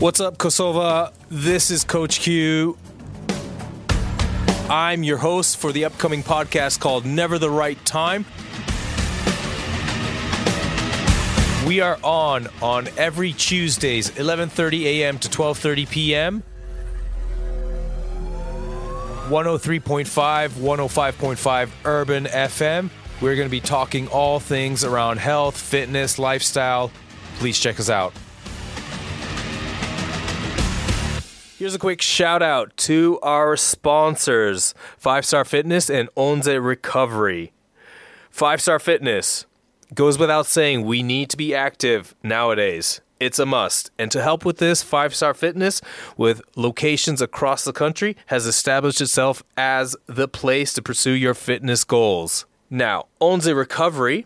What's up, Kosovo? This is Coach Q. I'm your host for the upcoming podcast called Never the Right Time. We are on on every Tuesdays, 11:30 a.m. to 12:30 p.m. 103.5, 105.5 Urban FM. We're going to be talking all things around health, fitness, lifestyle. Please check us out. Here's a quick shout out to our sponsors Five Star Fitness and Onze Recovery. Five Star Fitness goes without saying, we need to be active nowadays. It's a must. And to help with this, Five Star Fitness, with locations across the country, has established itself as the place to pursue your fitness goals. Now, Onze Recovery,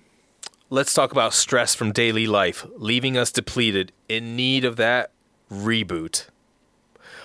let's talk about stress from daily life, leaving us depleted, in need of that reboot.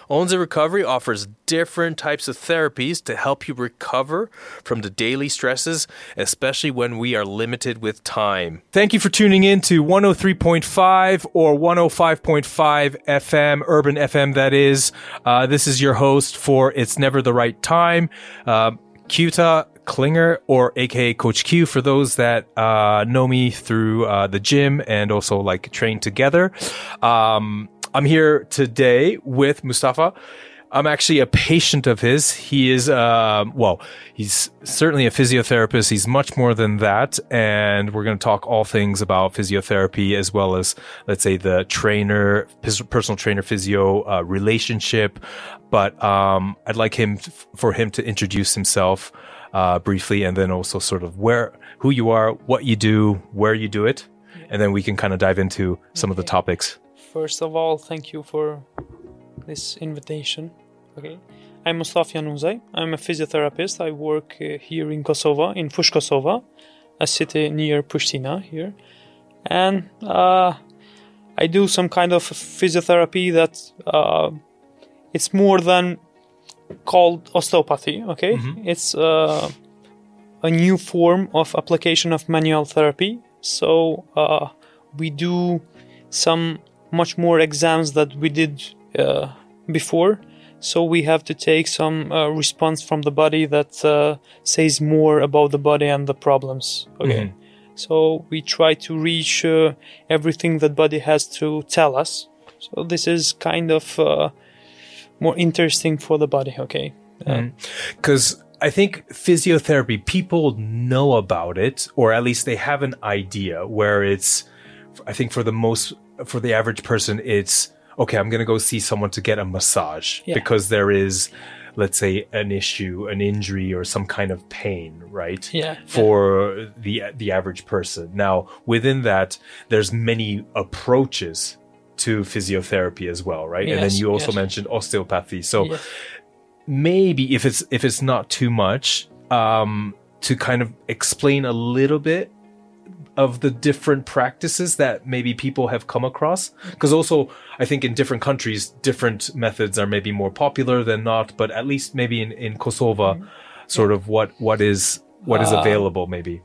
Onze Recovery offers different types of therapies to help you recover from the daily stresses, especially when we are limited with time. Thank you for tuning in to 103.5 or 105.5 FM, Urban FM, that is. Uh, this is your host for It's Never the Right Time. Uh, Kyuta Klinger, or aka Coach Q, for those that uh, know me through uh, the gym and also like train together. Um, I'm here today with Mustafa. I'm actually a patient of his. He is, um, well, he's certainly a physiotherapist. He's much more than that. And we're going to talk all things about physiotherapy as well as, let's say, the trainer, personal trainer physio uh, relationship. But um, I'd like him for him to introduce himself uh, briefly and then also sort of where, who you are, what you do, where you do it. And then we can kind of dive into some okay. of the topics first of all, thank you for this invitation. Okay, I'm Mustafa Januzaj. I'm a physiotherapist. I work uh, here in Kosovo, in Fush Kosovo, a city near Pristina here, and uh, I do some kind of physiotherapy that uh, it's more than called osteopathy. Okay, mm-hmm. it's uh, a new form of application of manual therapy. So uh, we do some much more exams that we did uh, before. So we have to take some uh, response from the body that uh, says more about the body and the problems. Okay. Mm-hmm. So we try to reach uh, everything that body has to tell us. So this is kind of uh, more interesting for the body. Okay. Because mm-hmm. I think physiotherapy, people know about it, or at least they have an idea where it's, I think for the most for the average person, it's okay, I'm going to go see someone to get a massage yeah. because there is, let's say, an issue, an injury, or some kind of pain, right? Yeah. For yeah. the the average person. Now, within that, there's many approaches to physiotherapy as well, right? Yes, and then you also yes. mentioned osteopathy. So yes. maybe if it's if it's not too much, um, to kind of explain a little bit of the different practices that maybe people have come across? Because also, I think in different countries, different methods are maybe more popular than not, but at least maybe in, in Kosovo, mm-hmm. sort of what, what is, what is uh, available maybe?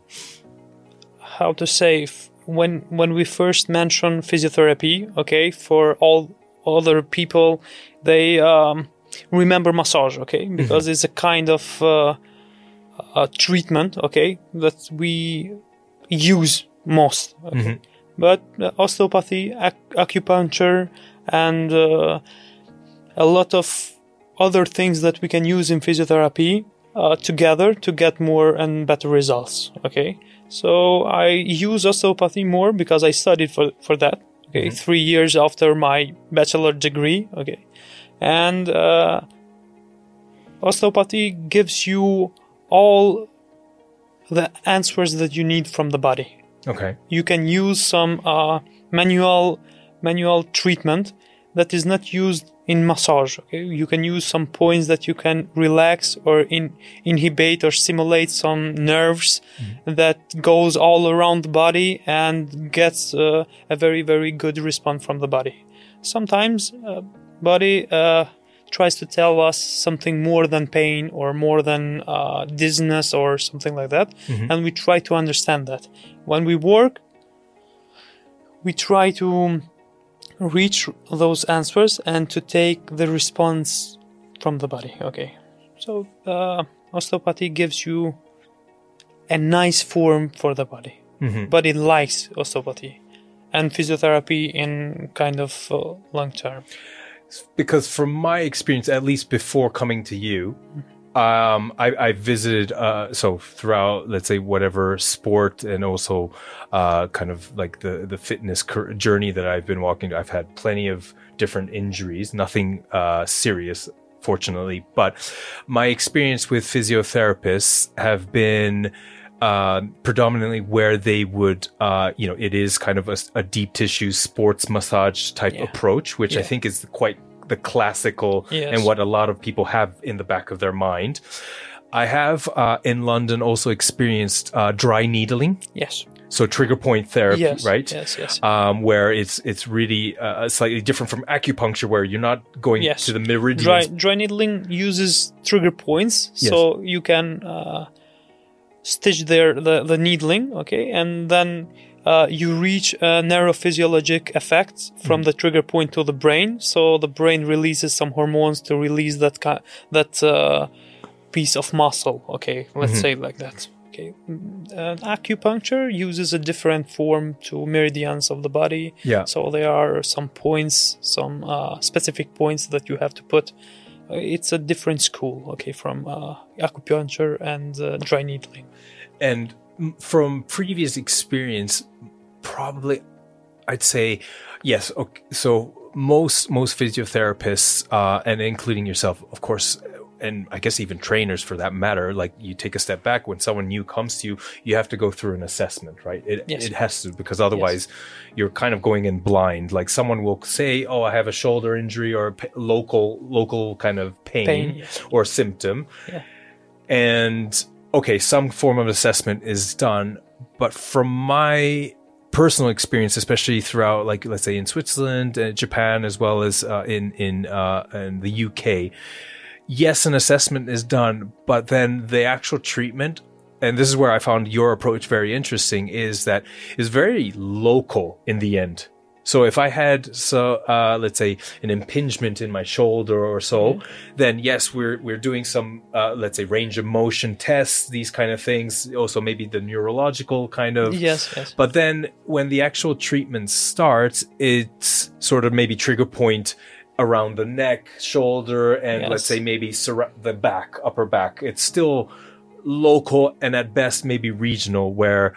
How to say, when, when we first mention physiotherapy, okay, for all other people, they, um, remember massage, okay, mm-hmm. because mm-hmm. it's a kind of, uh, a treatment, okay, that we use most. Okay? Mm-hmm. But uh, osteopathy, ac- acupuncture, and uh, a lot of other things that we can use in physiotherapy uh, together to get more and better results. Okay, so I use osteopathy more because I studied for for that. Okay, mm-hmm. three years after my bachelor degree. Okay, and uh, osteopathy gives you all the answers that you need from the body. Okay. You can use some uh, manual manual treatment that is not used in massage. Okay, you can use some points that you can relax or in, inhibit or stimulate some nerves mm-hmm. that goes all around the body and gets uh, a very very good response from the body. Sometimes uh, body uh, tries to tell us something more than pain or more than uh, dizziness or something like that. Mm-hmm. And we try to understand that. When we work, we try to reach those answers and to take the response from the body. Okay, so uh, osteopathy gives you a nice form for the body. but it likes osteopathy, and physiotherapy in kind of uh, long term. Because from my experience, at least before coming to you, um, I, I visited uh, so throughout, let's say, whatever sport and also uh, kind of like the the fitness journey that I've been walking. I've had plenty of different injuries, nothing uh, serious, fortunately. But my experience with physiotherapists have been uh, predominantly where they would, uh, you know, it is kind of a, a deep tissue sports massage type Yeah. approach, which I think is quite the classical Yes. and what a lot of people have in the back of their mind. I have uh, in London also experienced uh, dry needling, Yes. so trigger point therapy, Yes. right? Yes. Yes. Um, where it's it's really uh, slightly different from acupuncture, where you're not going Yes. to the meridians. dry dry needling uses trigger points so you can uh, stitch there the, the needling okay? And then uh, you reach a neurophysiologic effect from the trigger point to the brain. So the brain releases some hormones to release that ki- that uh, piece of muscle okay? Let's say it like that okay? And acupuncture uses a different form to meridians of the body. Yeah. so there are some points, some uh, specific points that you have to put. It's a different school, okay, from uh, acupuncture and uh, dry needling. and from previous experience probably i'd say yes okay, so most most physiotherapists uh, and including yourself of course and i guess even trainers for that matter like you take a step back when someone new comes to you you have to go through an assessment right it, Yes. it has to because otherwise you're kind of going in blind like someone will say oh i have a shoulder injury or a p- local local kind of pain, Pain, yes. or symptom Yeah. and okay some form of assessment is done but from my personal experience especially throughout like let's say in switzerland and japan as well as uh, in in uh, in the uk yes an assessment is done but then the actual treatment and this is where i found your approach very interesting is that is very local in the end so if I had so uh, let's say an impingement in my shoulder or so, then yes, we're we're doing some uh, let's say range of motion tests, these kind of things. Also maybe the neurological kind of. Yes, yes. But then when the actual treatment starts, it's sort of maybe trigger point around the neck, shoulder, and let's say maybe sur- the back, upper back. It's still local and at best maybe regional where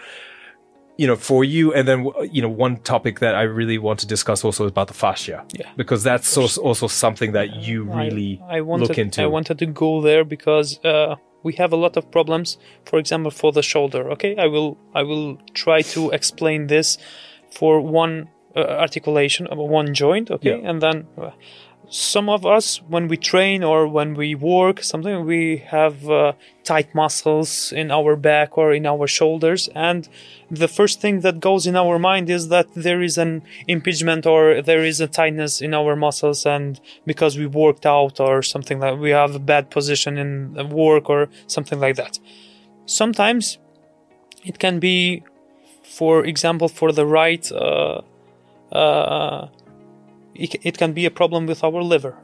you know for you and then you know one topic that i really want to discuss also is about the fascia Yeah. because that's also, also something that you really I, I wanted, look into I wanted to go there because uh, we have a lot of problems. For example, for the shoulder. Okay, I will I will try to explain this for one articulation of one joint. Okay, Yeah. and then. Uh, some of us, when we train or when we work, something we have uh, tight muscles in our back or in our shoulders, and the first thing that goes in our mind is that there is an impingement or there is a tightness in our muscles, and because we worked out or something like we have a bad position in work or something like that. Sometimes it can be, for example, for the right. Uh, uh, it, it can be a problem with our liver.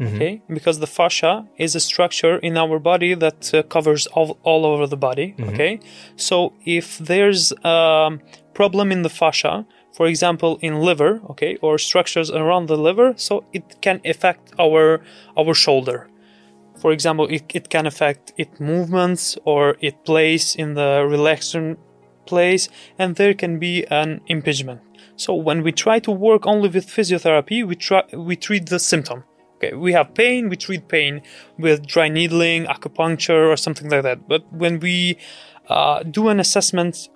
Okay? Because the fascia is a structure in our body that uh, covers all, all over the body. Okay? So if there's a problem in the fascia for example in liver okay or structures around the liver so it can affect our our shoulder. For example it, it can affect its movements or it place in the relaxation place and there can be an impingement so when we try to work only with physiotherapy we try we treat the symptom. Okay we have pain we treat pain with dry needling acupuncture or something like that. But when we uh, do an assessment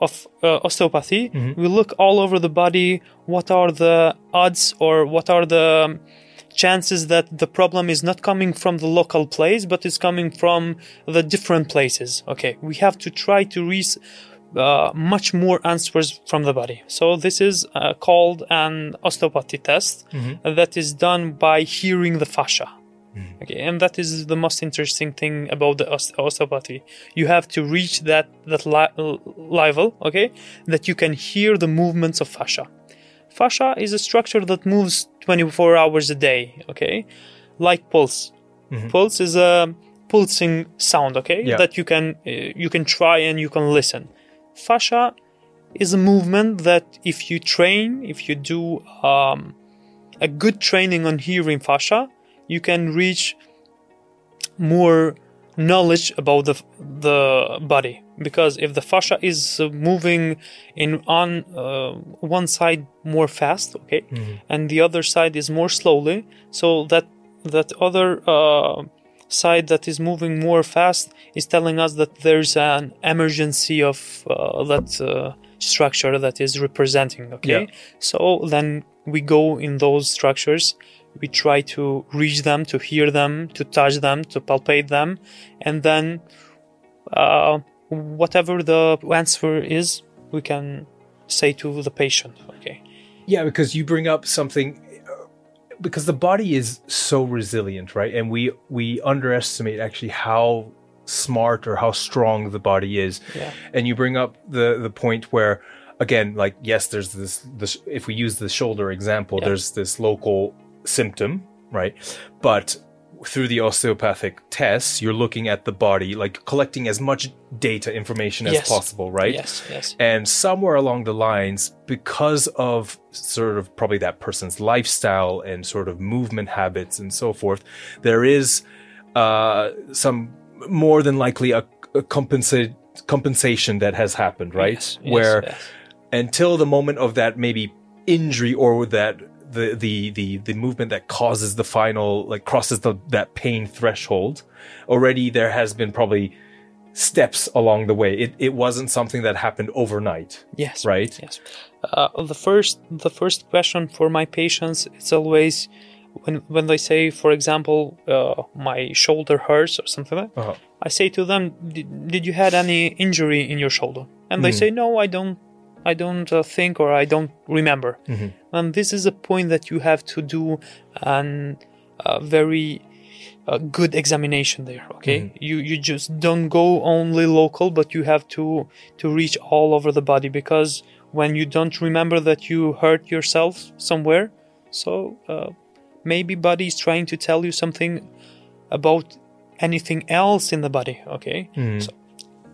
of uh, osteopathy we look all over the body what are the odds or what are the chances that the problem is not coming from the local place but is coming from the different places. Okay we have to try to reach uh, much more answers from the body so this is uh, called an osteopathy test that is done by hearing the fascia okay and that is the most interesting thing about the oste- osteopathy you have to reach that that li- level okay that you can hear the movements of fascia fascia is a structure that moves 24 hours a day. Okay, like pulse. Pulse is a pulsing sound. Okay, Yeah. that you can uh, you can try and you can listen. Fascia is a movement that if you train, if you do um, a good training on hearing fascia, you can reach more knowledge about the the body. Because if the fascia is moving in on uh, one side more fast okay and the other side is more slowly so that that other uh, side that is moving more fast is telling us that there's an emergency of uh, that uh, structure that is representing okay? Yeah. so then we go in those structures. We try to reach them to hear them to touch them to palpate them. And then uh, whatever the answer is we can say to the patient okay? Yeah, because you bring up something because the body is so resilient, right? And we we underestimate actually how smart or how strong the body is. Yeah. And you bring up the the point where again, like yes, there's this this if we use the shoulder example, Yeah. there's this local symptom, right? But through the osteopathic tests, you're looking at the body, like collecting as much data information as Yes. possible, right? yes yes And somewhere along the lines, because of sort of probably that person's lifestyle and sort of movement habits and so forth, there is uh, some more than likely a, a compensa- compensation that has happened, right? Yes, yes, Where until the moment of that maybe injury or that the the the the movement that causes the final like crosses the that pain threshold already there has been probably steps along the way. It it wasn't something that happened overnight yes. right? Yes. Uh, the first the first question for my patients it's always when when they say for example uh, my shoulder hurts or something like that Uh-huh. i say to them did, did you had any injury in your shoulder? And they say no i don't i don't uh, think or i don't remember. And this is a point that you have to do a uh, very uh, good examination there okay? You you just don't go only local but you have to to reach all over the body because when you don't remember that you hurt yourself somewhere so uh, maybe body is trying to tell you something about anything else in the body okay? So,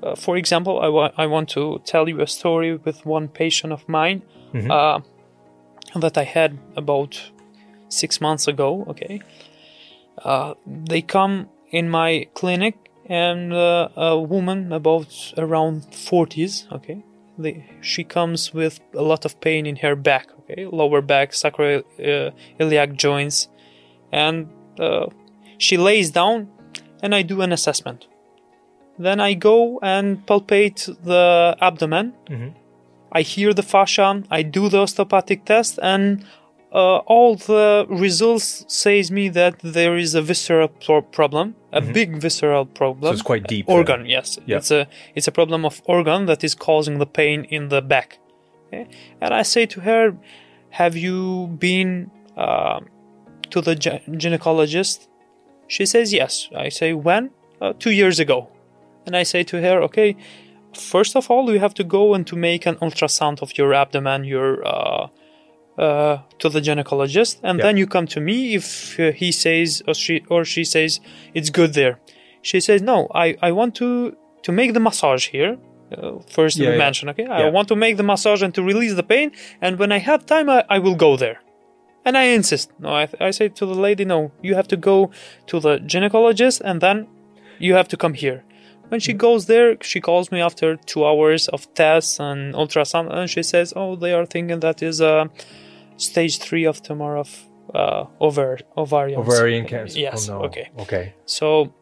uh, for example I wa- I want to tell you a story with one patient of mine uh, that i had about six months ago okay? Uh, they come in my clinic and uh, a woman about around 40s okay? They, she comes with a lot of pain in her back okay? Lower back sacroiliac joints. And uh, she lays down and i do an assessment then i go and palpate the abdomen I hear the fascia, I do the osteopathic test, and uh, all the results says me that there is a visceral pro- problem, a big visceral problem. Mm-hmm. So it's quite deep Organ, yes. Yeah. It's a it's a problem of organ that is causing the pain in the back. Okay? And I say to her, "Have you been uh, to the gy- gynecologist?" She says yes. I say when? Uh, two years ago. And I say to her, okay, first of all, you have to go and to make an ultrasound of your abdomen, your uh, uh, to the gynecologist, and Yeah. then you come to me if uh, he says or she or she says it's good there. She says no, I, I want to to make the massage here. Uh, first Yeah, we yeah. mention, okay, I want to make the massage and to release the pain, and when I have time, I, I will go there. And I insist. No, I, I say to the lady, no, you have to go to the gynecologist and then you have to come here. When she goes there, she calls me after two hours of tests and ultrasound, and she says, "Oh, they are thinking that is uh, stage three of tumor of uh, over ovarian ovarian cancer Yes. oh, no. Okay. okay So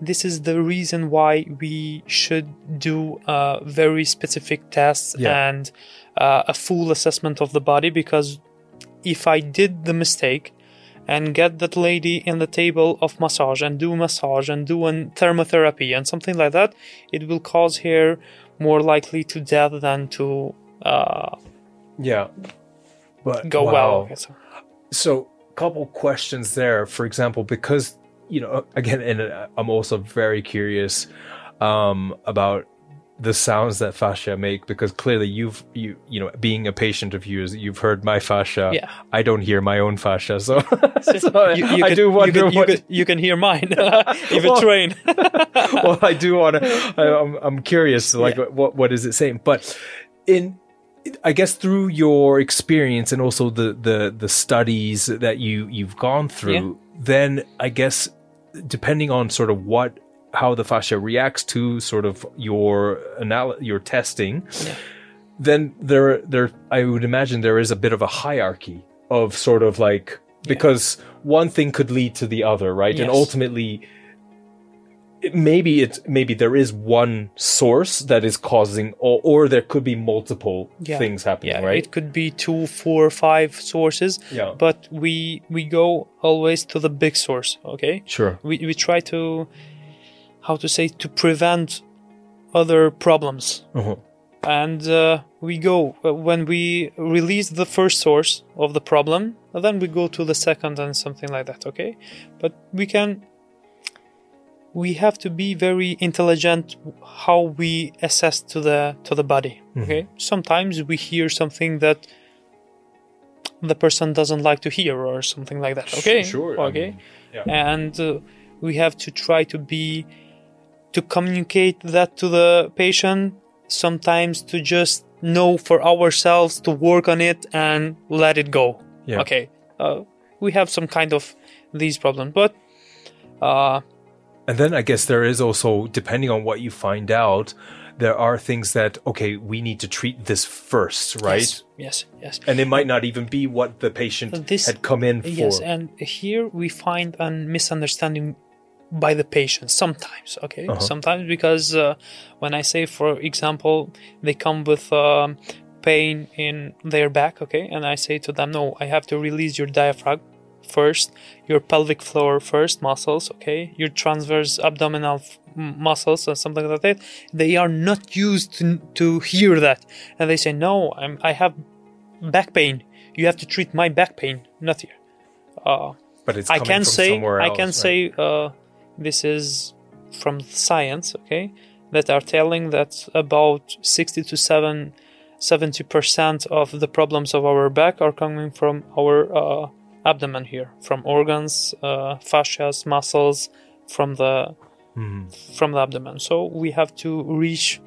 this is the reason why we should do uh, very specific tests Yeah. and uh, a full assessment of the body because if I did the mistake and get that lady in the table of massage and do massage and do an thermotherapy and something like that, it will cause her more likely to death than to uh, yeah but go wow. well. Okay, so- so couple questions there for example because you know again and uh, i'm also very curious um about the sounds that fascia make because clearly you've you you know being a patient of yours you've heard my fascia Yeah. i don't hear my own fascia so, so You, you i could- do wonder you what could- you can hear mine if Well- train. well i do want to I'm, I'm curious like Yeah. what what is it saying but in I guess through your experience and also the the the studies that you you've gone through, then I guess depending on sort of what how the fascia reacts to sort of your anal- your testing, Yeah. then there there I would imagine there is a bit of a hierarchy of sort of like because one thing could lead to the other, right? And ultimately it- maybe it's maybe there is one source that is causing or, or there could be multiple Yeah. things happening, yeah, right? it could be two, four, five sources, yeah. but we we go always to the big source. Okay, Sure. we we try to how to say to prevent other problems Uh-huh. and uh, we go uh, when we release the first source of the problem then we go to the second and something like that okay but we can we have to be very intelligent how we assess to the to the body okay sometimes we hear something that the person doesn't like to hear or something like that okay Sure. I okay mean, yeah. and uh, we have to try to be to communicate that to the patient sometimes to just know for ourselves to work on it and let it go Yeah. okay uh, we have some kind of these problems but uh, And then I guess there is also, depending on what you find out, there are things that, okay, we need to treat this first, right? yes yes, yes. And it might not even be what the patient This- had come in for. Yes, and here we find a misunderstanding by the patient sometimes. Okay, Uh-huh. sometimes because uh, when I say, for example, they come with um, pain in their back. Okay, and I say to them, no, I have to release your diaphragm first, your pelvic floor first muscles. Okay, your transverse abdominal f- muscles or something like that. They are not used to, to hear that, and they say, no, I'm, I have back pain. You have to treat my back pain, not here. Uh, but it's I can say somewhere I can right? say uh, this is from science, okay, that are telling that about sixty to seven. 70% of the problems of our back are coming from our uh, abdomen here from organs uh, fascias muscles from the Mhm. from the abdomen so we have to reach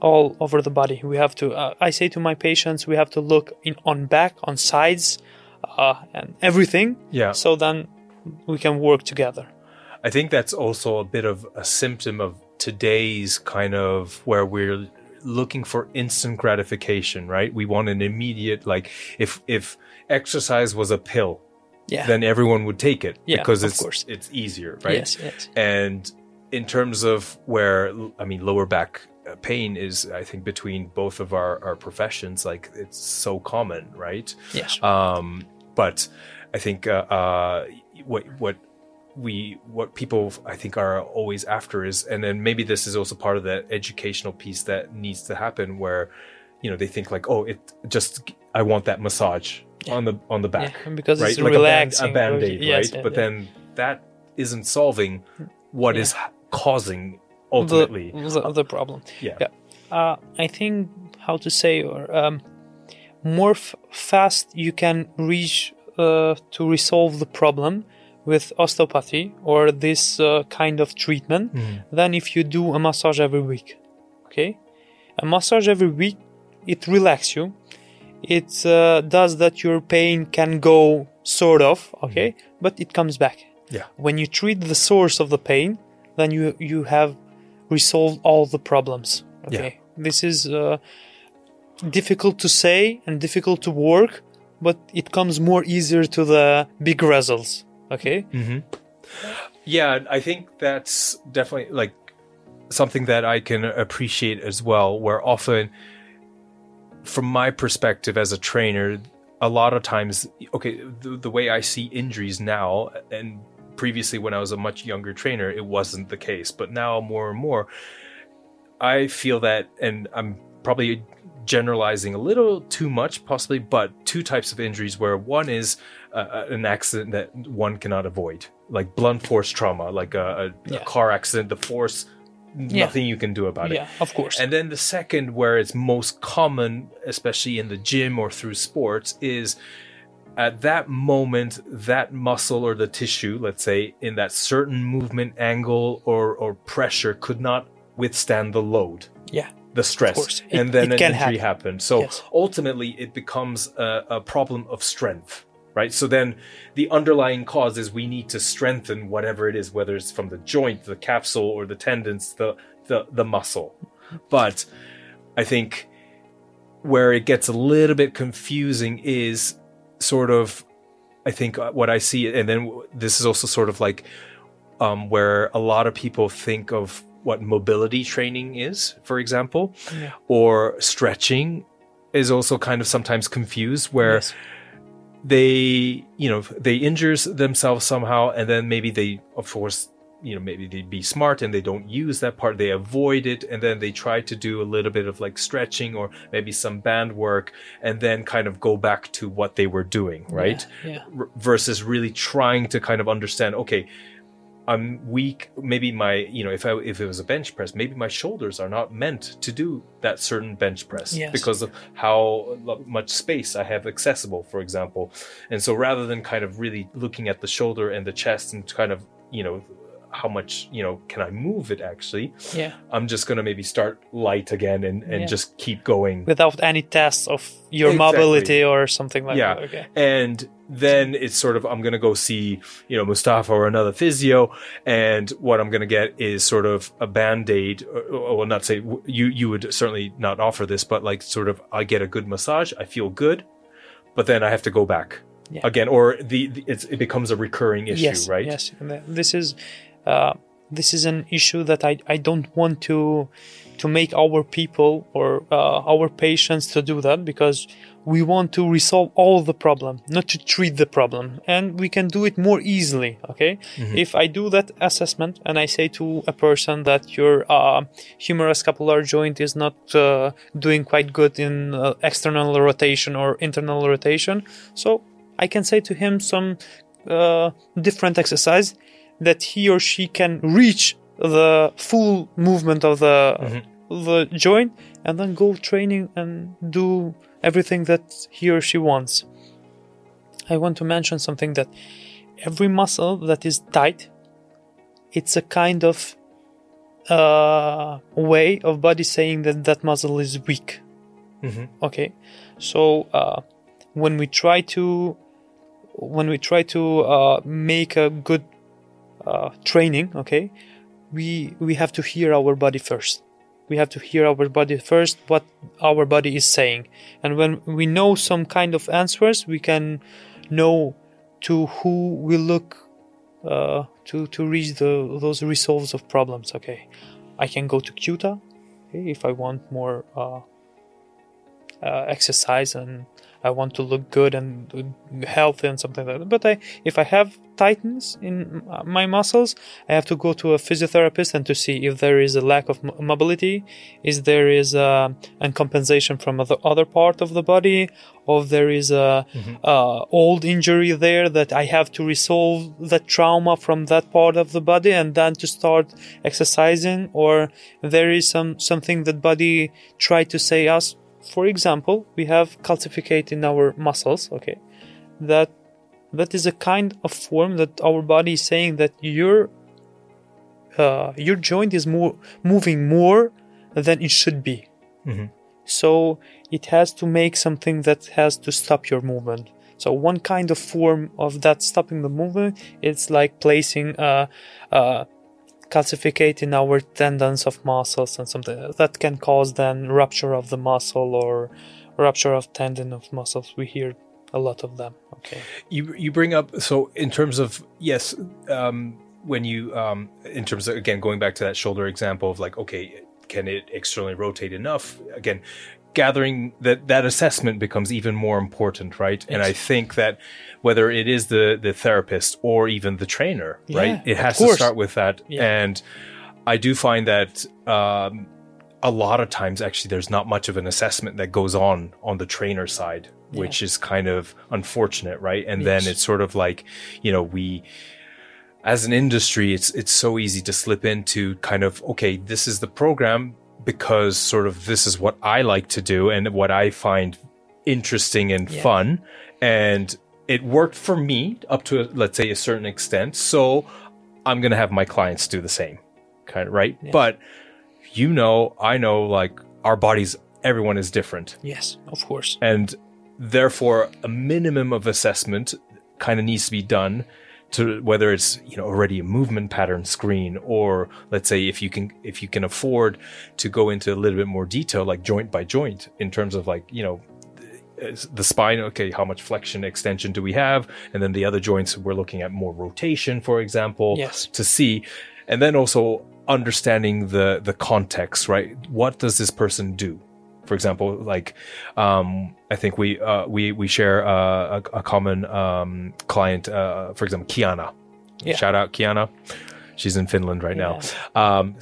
all over the body we have to uh, i say to my patients we have to look in on back on sides uh, and everything Yeah. so then we can work together I think that's also a bit of a symptom of today's kind of where we're looking for instant gratification, right? We want an immediate like if if exercise was a pill, yeah then everyone would take it Yeah, because of it's course. it's easier, right? yes yes And in terms of where I mean lower back uh, pain is I think between both of our our professions like it's so common, right? yes um, but I think uh, uh, what what we what people I think are always after is, and then maybe this is also part of that educational piece that needs to happen, where you know they think like, oh, it just I want that massage Yeah. on the on the back, yeah, because right? it's like relaxing a band aid, yes, right? but then that isn't solving what is Yeah. causing ultimately. the, the, the problem yeah. yeah. uh, I think how to say or um, more f- fast you can reach uh, to resolve the problem with osteopathy or this uh, kind of treatment Mhm. than if you do a massage every week. Okay, a massage every week it relaxes you. It uh, does that your pain can go sort of okay, but it comes back. Yeah. When you treat the source of the pain, then you you have resolved all the problems. Okay, this is uh, difficult to say and difficult to work, but it comes more easier to the big results. Okay. Mm-hmm. Yeah, I think that's definitely like something that I can appreciate as well. Where often, from my perspective as a trainer, a lot of times, okay, the, the way I see injuries now, and previously when I was a much younger trainer, it wasn't the case. But now, more and more, I feel that, and I'm probably generalizing a little too much, possibly, but two types of injuries where one is uh, an accident that one cannot avoid, like blunt force trauma, like a, a, Yeah. a car accident, the force Yeah. nothing you can do about it. Yeah, of course. And then the second, where it's most common, especially in the gym or through sports, is at that moment, that muscle or the tissue, let's say, in that certain movement angle or, or pressure could not withstand the load, yeah. The stress. It- and then an injury happen. happened. So Yes. ultimately, it becomes a, a problem of strength. Right. So then the underlying cause is we need to strengthen whatever it is, whether it's from the joint, the capsule, or the tendons, the, the, the muscle. But I think where it gets a little bit confusing is sort of i think uh, what i see and then this is also sort of like um, where a lot of people think of what mobility training is for example Yeah. or stretching is also kind of sometimes confused where Yes. they you know they injures themselves somehow and then maybe they of course you know maybe they be smart and they don't use that part they avoid it and then they try to do a little bit of like stretching or maybe some band work and then kind of go back to what they were doing right Yeah. R- versus really trying to kind of understand okay i'm weak maybe my you know if i if it was a bench press maybe my shoulders are not meant to do that certain bench press Yes. because of how much space i have accessible for example and so rather than kind of really looking at the shoulder and the chest and kind of you know how much you know can i move it actually Yeah. i'm just gonna maybe start light again and and Yeah. just keep going Without any tests of your Exactly. mobility or something like yeah that. Okay. and then it's sort of i'm gonna go see you know mustafa or another physio and what i'm gonna get is sort of a band-aid or, or well not say you you would certainly not offer this but like sort of i get a good massage i feel good but then i have to go back Yeah. again or the, the it's, it becomes a recurring issue yes, right Yes. And This is uh, this is an issue that I, I don't want to to make our people or uh, our patients to do that because we want to resolve all the problem, not to treat the problem, and we can do it more easily. Okay, if I do that assessment and I say to a person that your uh, humerus scapular joint is not uh, doing quite good in uh, external rotation or internal rotation, so I can say to him some uh, different exercise that he or she can reach the full movement of the the joint and then go training and do everything that he or she wants. I want to mention something that every muscle that is tight, it's a kind of uh, way of body saying that that muscle is weak. Mhm. Okay, so uh, when we try to when we try to uh, make a good uh, training, okay, we we have to hear our body first. We have to hear our body first, what our body is saying, and when we know some kind of answers, we can know to who we look uh, to to reach the those resolves of problems. Okay, I can go to Qta okay, if I want more uh, uh, exercise and I want to look good and uh, healthy and something like that. But I, if I have tightness in uh, my muscles, I have to go to a physiotherapist and to see if there is a lack of mobility, is there is a, a compensation from other other part of the body, or if there is a uh, old injury there that I have to resolve the trauma from that part of the body and then to start exercising, or there is some something that body try to say us for example, we have calcificate in our muscles, okay, that that is a kind of form that our body is saying that your uh, your joint is more moving more than it should be. Mhm. So it has to make something that has to stop your movement. So one kind of form of that stopping the movement, it's like placing a, a calcificate in our tendons of muscles and something that can cause then rupture of the muscle or rupture of tendon of muscles. We hear a lot of them. Okay. you you bring up so in terms of yes um when you um in terms of again going back to that shoulder example of like okay can it externally rotate enough again gathering that that assessment becomes even more important right? And i think that whether it is the the therapist or even the trainer right? It has to start with that. Yeah. and i do find that um a lot of times actually there's not much of an assessment that goes on on the trainer side which is kind of unfortunate right? And then it's sort of like you know we as an industry, it's it's so easy to slip into kind of okay, this is the program because sort of this is what I like to do and what I find interesting and Yeah. fun, and it worked for me up to let's say a certain extent. So I'm gonna have my clients do the same, kind of right. But you know, I know, like our bodies, everyone is different Yes, of course. and therefore a minimum of assessment kind of needs to be done to whether it's you know already a movement pattern screen or let's say if you can if you can afford to go into a little bit more detail like joint by joint in terms of like you know the spine okay how much flexion extension do we have? And then the other joints we're looking at more rotation for example Yes. to see. And then also understanding the the context right? What does this person do for example like um i think we uh we we share uh, a, a common um client uh for example kiana. Yeah. shout out kiana. She's in finland right now. Um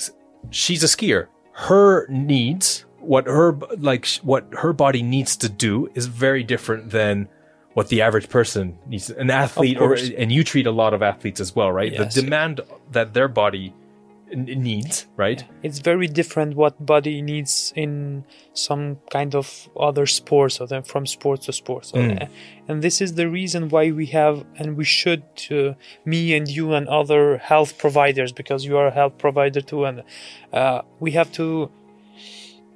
she's a skier. Her needs what her like what her body needs to do is very different than what the average person needs. An athlete or and you treat a lot of athletes as well right? Yes. the demand that their body needs right It's very different what body needs in some kind of other sports or then from sport to sport. So, Mm. And this is the reason why we have and we should, uh, me and you and other health providers, because you are a health provider too, and uh, we have to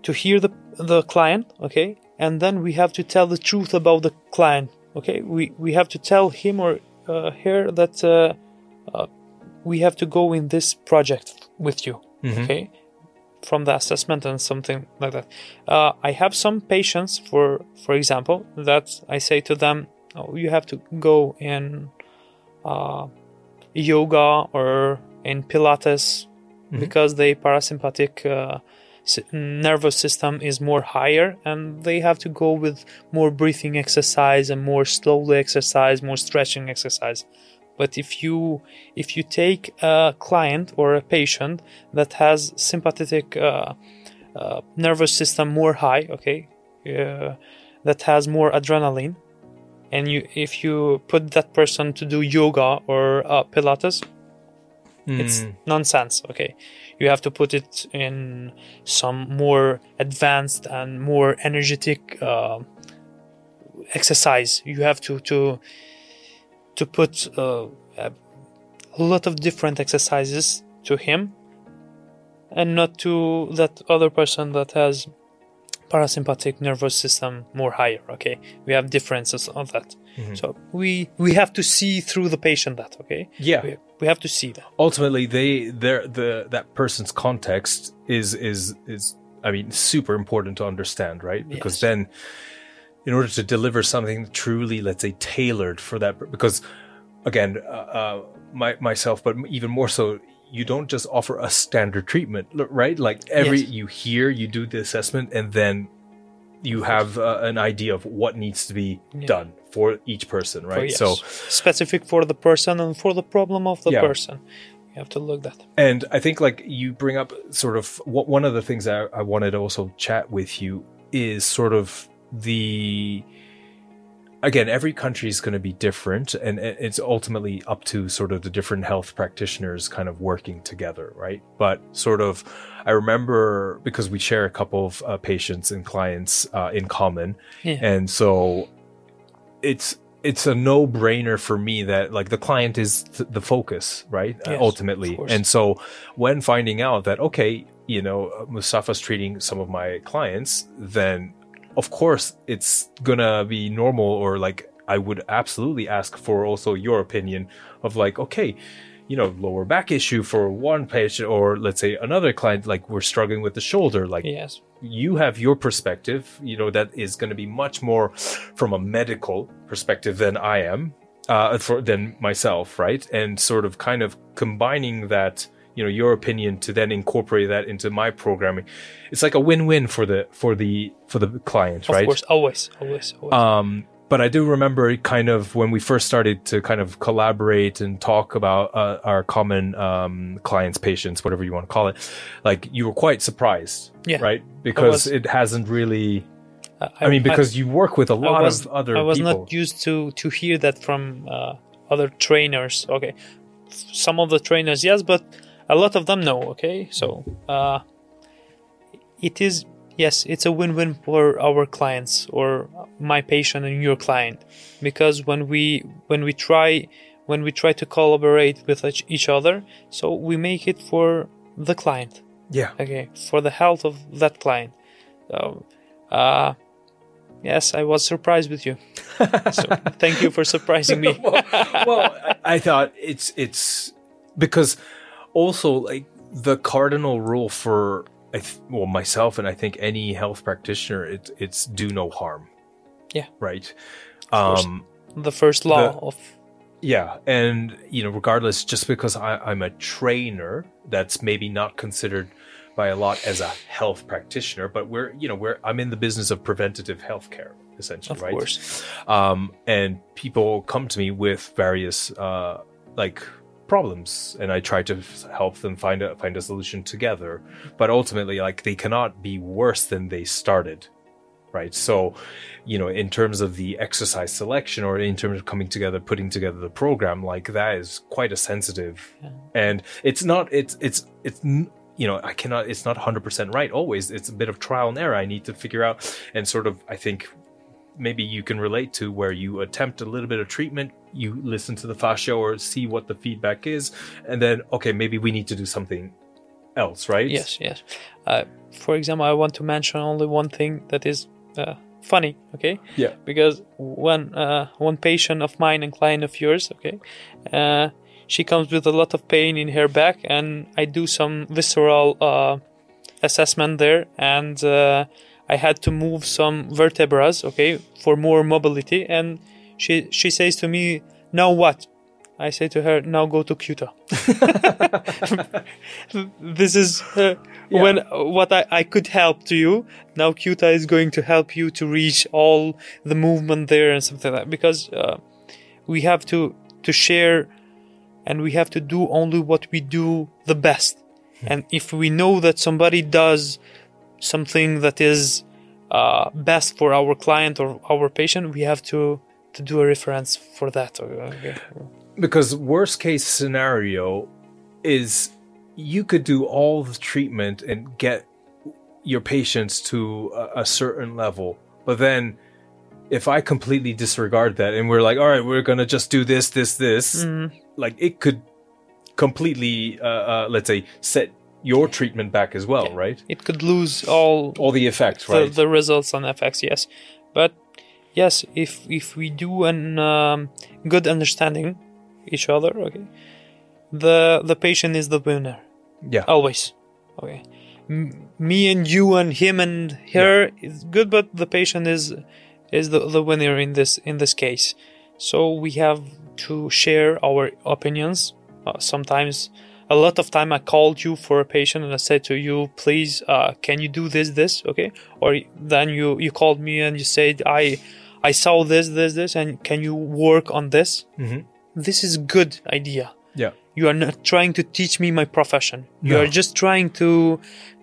to hear the the client, okay, and then we have to tell the truth about the client, okay. We we have to tell him or uh, her that uh, uh, we have to go in this project with you, okay, from the assessment and something like that. Uh, I have some patients, for for example, that I say to them, oh, you have to go in uh, yoga or in Pilates because the parasympathetic uh, nervous system is more higher and they have to go with more breathing exercise and more slowly exercise more stretching exercise but if you if you take a client or a patient that has sympathetic uh, uh, nervous system more high okay uh, that has more adrenaline and you if you put that person to do yoga or uh, pilates it's nonsense okay? You have to put it in some more advanced and more energetic uh, exercise. You have to to to put uh, a lot of different exercises to him and not to that other person that has parasympathetic nervous system more higher okay? We have differences on that. So we we have to see through the patient that okay? Yeah. we, we have to see that. Ultimately they their the that person's context is is is i mean super important to understand right? Because Yes. then in order to deliver something truly let's say tailored for that because again uh, uh my, myself but even more so you don't just offer a standard treatment right like every Yes. you hear you do the assessment and then you have uh, an idea of what needs to be done for each person right Oh, yes. so specific for the person and for the problem of the Yeah. person you have to look that And I think like you bring up sort of what one of the things I, I wanted to also chat with you is sort of the again every country is going to be different and it's ultimately up to sort of the different health practitioners kind of working together right? But sort of i remember because we share a couple of uh, patients and clients uh, in common. Yeah. and so it's it's a no brainer for me that like the client is th- the focus right? Uh, ultimately. and so when finding out that okay you know mustafa's treating some of my clients then of course it's gonna be normal or like i would absolutely ask for also your opinion of like okay you know lower back issue for one patient or let's say another client like we're struggling with the shoulder like yes you have your perspective, you know, that is to be much more from a medical perspective than I am, uh, for, than myself, right? And sort of kind of combining that, you know, your opinion to then incorporate that into my programming. It's like a win-win for the, for the, for the client, of right? Of course always always, always. Um, but I do remember kind of when we first started to kind of collaborate and talk about uh, our common um, clients, patients, whatever you want to call it. Like you were quite surprised, Yeah, right? Because it hasn't really. I, mean, because you work with a lot was, of other I was people. not used to to hear that from uh, other trainers. Okay, some of the trainers yes but a lot of them know. okay? So uh, it is yes it's a win-win for our clients or my patient and your client. Because when we when we try when we try to collaborate with each- other so we make it for the client. Yeah. okay for the health of that client. So uh yes i was surprised with you. So thank you for surprising me. Well, I, I thought it's it's because also like the cardinal rule for I th- well myself and I think any health practitioner it's it's do no harm. Yeah. Right. Um the first law The- of yeah, and you know regardless just because I, I'm a trainer that's maybe not considered by a lot as a health practitioner, but we're you know we're I'm in the business of preventative healthcare essentially, right? of right? course um, and people come to me with various uh, like problems and i try to f- help them find a find a solution together. But ultimately like they cannot be worse than they started right? So you know in terms of the exercise selection or in terms of coming together putting together the program like that is quite a sensitive. Yeah. and it's not it's it's it's n- you know i cannot it's not 100% right always. It's a bit of trial and error i need to figure out. And sort of i think maybe you can relate to where you attempt a little bit of treatment you listen to the fascia or see what the feedback is and then okay maybe we need to do something else right Yes, yes. Uh, for example, I want to mention only one thing that is uh, funny. Okay. Yeah. Because one uh, one patient of mine and client of yours. Okay. Uh, she comes with a lot of pain in her back, and I do some visceral uh, assessment there, and uh, I had to move some vertebrae. Okay, for more mobility, and she she says to me, "Now what?" I say to her, "Now go to Cuta." this is uh, Yeah. when what I, I could help to you now Qta is going to help you to reach all the movement there and something like that because uh, we have to to share and we have to do only what we do the best and if we know that somebody does something that is uh, best for our client or our patient we have to to do a reference for that okay. because worst case scenario is you could do all the treatment and get your patients to a, a certain level but then if i completely disregard that and we're like all right we're gonna just do this this this like it could completely uh, uh, let's say set your treatment back as well right it could lose all all the effects the, right the results on FX, yes. But yes, if if we do an um, good understanding each other, okay, the the patient is the winner yeah always. Okay, M- me and you and him and her is good, but the patient is is the, the winner in this in this case. So we have to share our opinions. Uh, sometimes, a lot of time, I called you for a patient and I said to you, "Please, uh, can you do this, this, okay?" Or then you you called me and you said, "I I saw this, this, this, and can you work on this?" Mhm. This is good idea yeah you are not trying to teach me my profession you No. are just trying to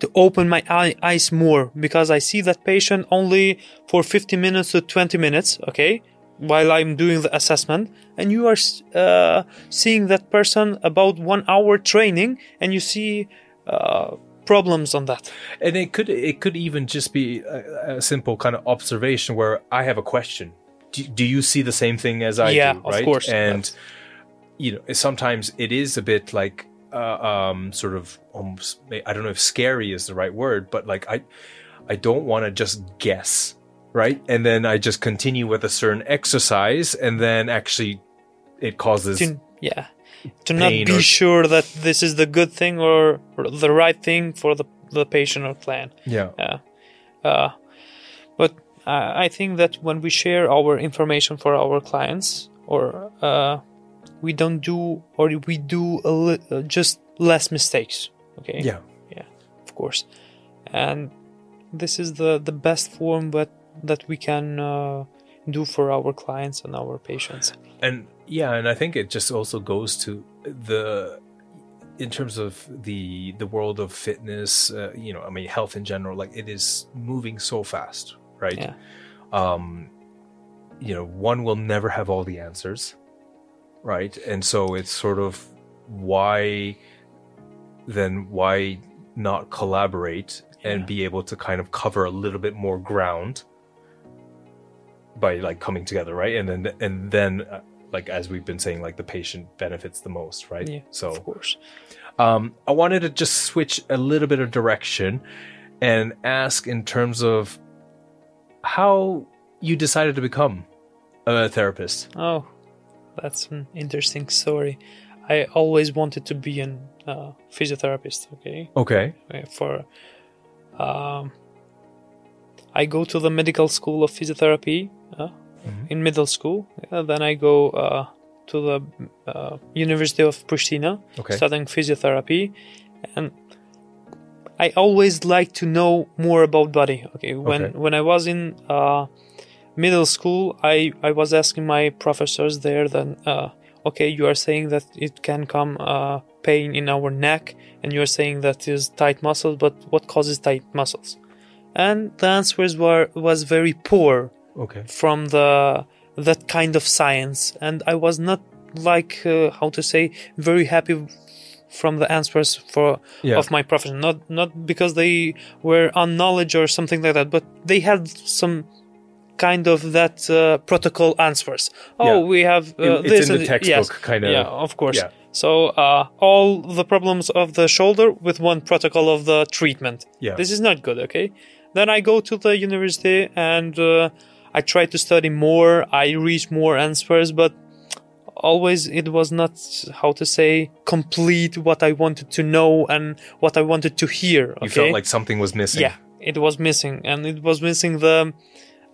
to open my eye, eyes more because i see that patient only for 50 minutes to 20 minutes okay while i'm doing the assessment and you are uh, seeing that person about one hour training and you see uh, problems on that and it could it could even just be a, a simple kind of observation where I have a question. Do, do you see the same thing as I Yeah, do? of Right? course. And you know, sometimes it is a bit like uh, um, sort of almost. I don't know if scary is the right word, but like I, I don't want to just guess, right? And then I just continue with a certain exercise, and then actually, it causes to, yeah to not be or- sure that this is the good thing or, or the right thing for the, the patient or client yeah, Yeah. Uh, but uh, I think that when we share our information for our clients, or uh, we don't do, or we do a li- uh, just less mistakes. Okay. yeah. Yeah. Of course. And this is the the best form that that we can uh, do for our clients and our patients. and yeah and i think it just also goes to the in terms of the the world of fitness uh, you know i mean health in general like it is moving so fast right Yeah. um you know one will never have all the answers right and so it's sort of why then why not collaborate and Yeah. be able to kind of cover a little bit more ground by like coming together, right? And then and then uh, like as we've been saying, like the patient benefits the most, right? Yeah, So of course. um, I wanted to just switch a little bit of direction and ask in terms of how you decided to become a therapist. Oh, that's an interesting story. I always wanted to be a uh, physiotherapist. Okay, Okay. For um, I go to the medical school of physiotherapy uh, in middle school. Uh, then I go uh, to the uh, University of Pristina, Okay. studying physiotherapy, and I always like to know more about body. Okay, when Okay. when I was in uh, middle school, I I was asking my professors there then. Uh, okay, you are saying that it can come uh, pain in our neck, and you are saying that is tight muscles, but what causes tight muscles? And the answers were was very poor Okay. from the that kind of science and i was not like uh, how to say very happy from the answers for Yeah. of my profession not not because they were on knowledge or something like that but they had some kind of that uh, protocol answers oh Yeah. we have uh, It- it's this in the textbook yes. kind of- yeah of course yeah. so uh, all the problems of the shoulder with one protocol of the treatment Yeah. this is not good okay then i go to the university and uh, i tried to study more i reach more answers but always it was not how to say complete what i wanted to know and what i wanted to hear okay You felt like something was missing. yeah it was missing and it was missing the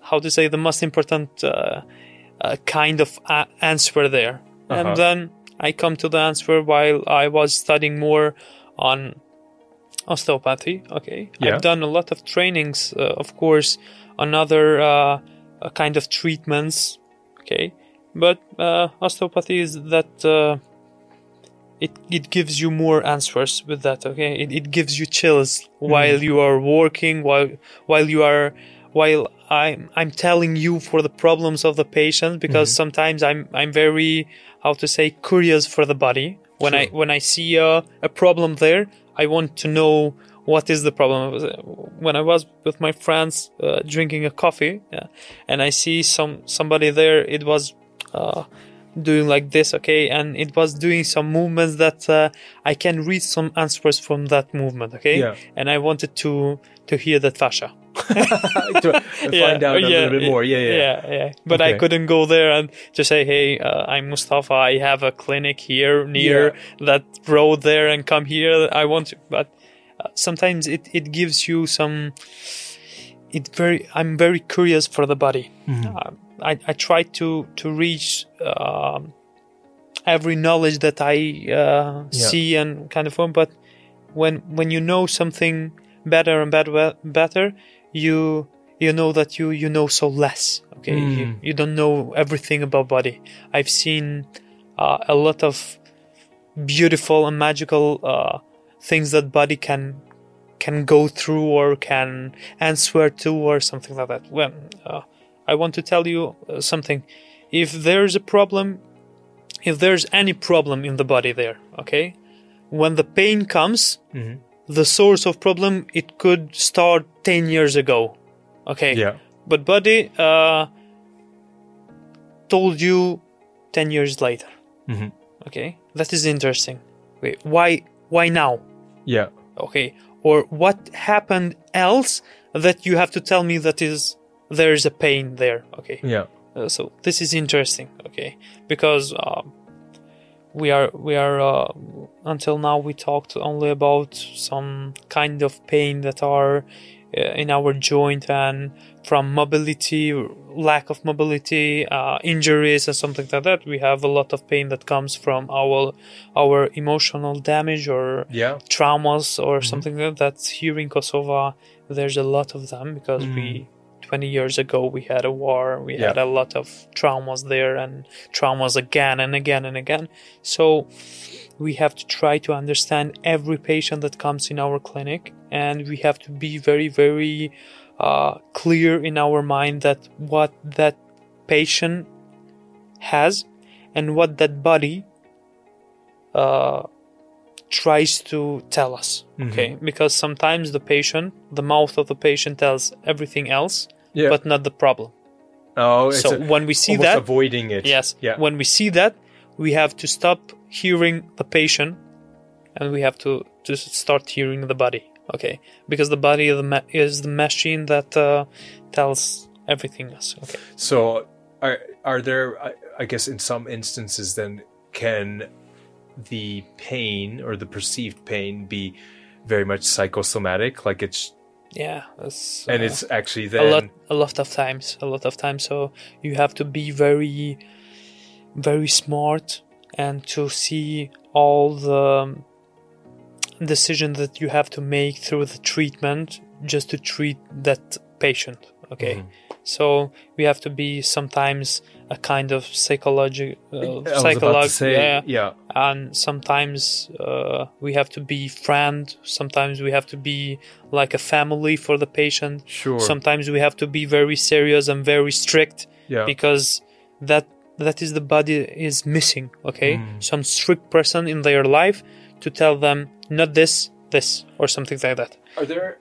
how to say the most important uh, uh, kind of a- answer there Uh-huh. and then i come to the answer while i was studying more on osteopathy okay Yeah. i've done a lot of trainings uh, of course on other uh, kind of treatments okay? But uh, osteopathy is that uh, it, it gives you more answers with that okay? It, it gives you chills while you are working while while you are while I'm I'm telling you for the problems of the patient because sometimes I'm I'm very how to say curious for the body. When I when I see a, a problem there I want to know what is the problem when I was with my friends uh, drinking a coffee yeah, and I see some somebody there it was uh, doing like this okay and it was doing some movements that uh, I can read some answers from that movement okay Yeah. and I wanted to to hear that fascia to find out a little bit more. Yeah, yeah. yeah, yeah. But I couldn't go there and just say, "Hey, uh, I'm Mustafë. I have a clinic here near that road there, and come here. I want to." But sometimes it it gives you some. It very. I'm very curious for the body. Mm-hmm. Uh, I I try to to reach. Um, every knowledge that I uh, see and kind of form but when when you know something better and better better you you know that you you know so less okay you, Mm. you don't know everything about body i've seen uh, a lot of beautiful and magical uh, things that body can can go through or can answer to or something like that. Well uh, i want to tell you uh, something. If there's a problem if there's any problem in the body there okay when the pain comes Mhm. the source of problem it could start 10 years ago okay? Yeah. but body uh, told you 10 years later. Mhm. okay? That is interesting. Wait why why now Yeah. okay or what happened else that you have to tell me that is there's a pain there okay Yeah. uh, so this is interesting, okay? Because um, we are we are uh, until now we talked only about some kind of pain that are uh, in our joint and from mobility, lack of mobility, uh, injuries, and something like that. We have a lot of pain that comes from our our emotional damage or Yeah. traumas or something like that. Here in Kosovo, there's a lot of them because we 20 years ago we had a war we Yeah. had a lot of traumas there and traumas again and again and again so we have to try to understand every patient that comes in our clinic and we have to be very very uh, clear in our mind that what that patient has and what that body uh, tries to tell us. Okay, because sometimes the patient, the mouth of the patient tells everything else, Yeah. but not the problem. oh, it's so a- when we see that, avoiding it. yes, Yeah. when we see that, we have to stop hearing the patient, and we have to to start hearing the body. Okay, because the body of the ma- is the machine that uh, tells everything else. Okay. So, are are there? I, I guess in some instances, then can the pain or the perceived pain be very much psychosomatic? Like it's Yeah, that's, and uh, it's actually then a lot a lot of times a lot of times so you have to be very very smart and to see all the decision that you have to make through the treatment just to treat that patient okay Mm-hmm. so we have to be sometimes a kind of psychology uh, I was about to psycholog- say, yeah, yeah. and sometimes uh, we have to be friend sometimes we have to be like a family for the patient Sure. sometimes we have to be very serious and very strict Yeah. because that that is the body is missing okay Mm. some strict person in their life to tell them not this this or something like that Are there,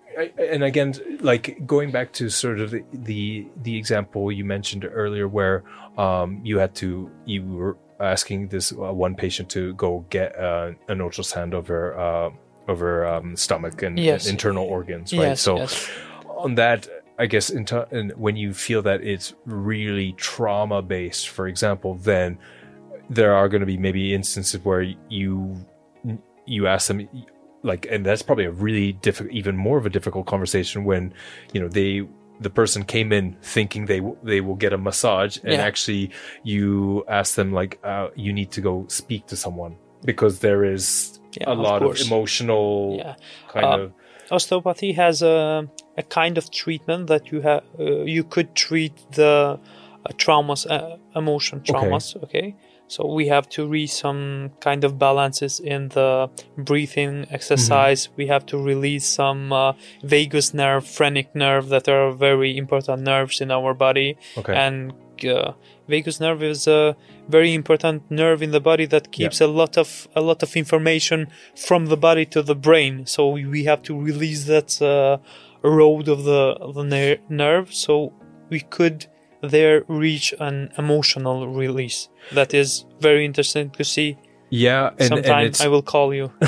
and again, like going back to sort of the the, the example you mentioned earlier, where um, you had to you were asking this uh, one patient to go get uh, an ultrasound of her uh, of her um, stomach and, Yes. and internal organs, right? yes so yes. on that, I guess, in t- and when you feel that it's really trauma based, for example, then there are going to be maybe instances where you you ask them like and that's probably a really difficult even more of a difficult conversation when you know they the person came in thinking they w- they will get a massage and Yeah. actually you ask them like uh, you need to go speak to someone because there is Yeah, a of lot of, emotional yeah kind Uh, of osteopathy has a, a kind of treatment that you have uh, you could treat the uh, traumas uh, emotion traumas okay. So we have to reach some kind of balances in the breathing exercise. We have to release some uh, vagus nerve phrenic nerve that are very important nerves in our body. Okay. And uh, vagus nerve is a very important nerve in the body that keeps a lot of a lot of information from the body to the brain. So we- we have to release that uh, road of the of the ner- nerve. So we could there reach an emotional release that is very interesting to see yeah and, and sometime it's i will call you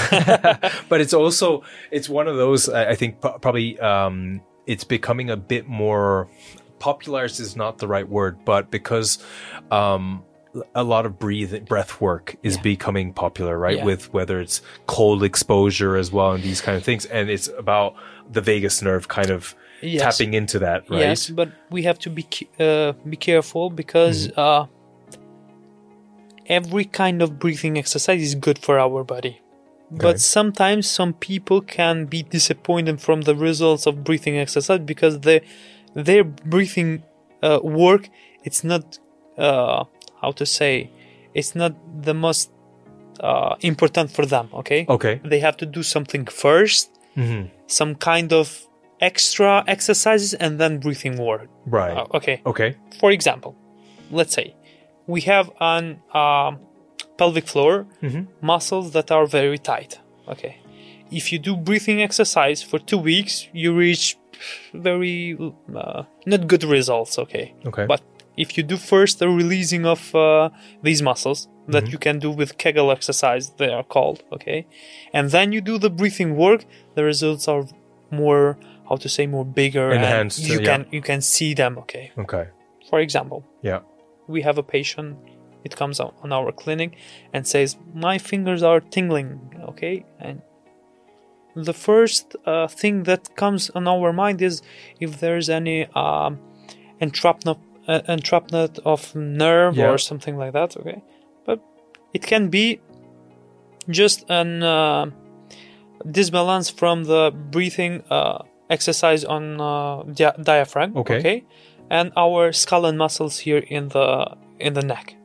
but it's also it's one of those I I think probably um, it's becoming a bit more popularized is not the right word, but because um, a lot of breathe breath work is Yeah. becoming popular, right? Yeah. With whether it's cold exposure as well and these kind of things, and it's about the vagus nerve kind of Yes. tapping into that, right? Yes, but we have to be uh, be careful because uh, every kind of breathing exercise is good for our body. Okay. But sometimes some people can be disappointed from the results of breathing exercise because their their breathing uh, work it's not uh, how to say it's not the most uh, important for them. Okay, Okay. they have to do something first, Mhm. some kind of extra exercises, and then breathing work. Right. Uh, okay, Okay. for example, let's say we have an um, pelvic floor Mhm. muscles that are very tight. Okay, if you do breathing exercise for two weeks, you reach very uh, not good results. Okay, Okay. but if you do first the releasing of uh, these muscles that Mhm. you can do with Kegel exercise, they are called, okay, and then you do the breathing work, the results are more how to say more bigger Enhanced, and you yeah. can you can see them. Okay, okay. for example, Yeah. we have a patient. It comes on our clinic and says, "My fingers are tingling." Okay, and the first uh, thing that comes on our mind is if there's any um, entrapment, uh, entrapment of nerve Yeah. or something like that. Okay, but it can be just an uh, disbalance from the breathing uh, exercise on uh, dia- diaphragm. Okay. and our skull and muscles here in the in the neck.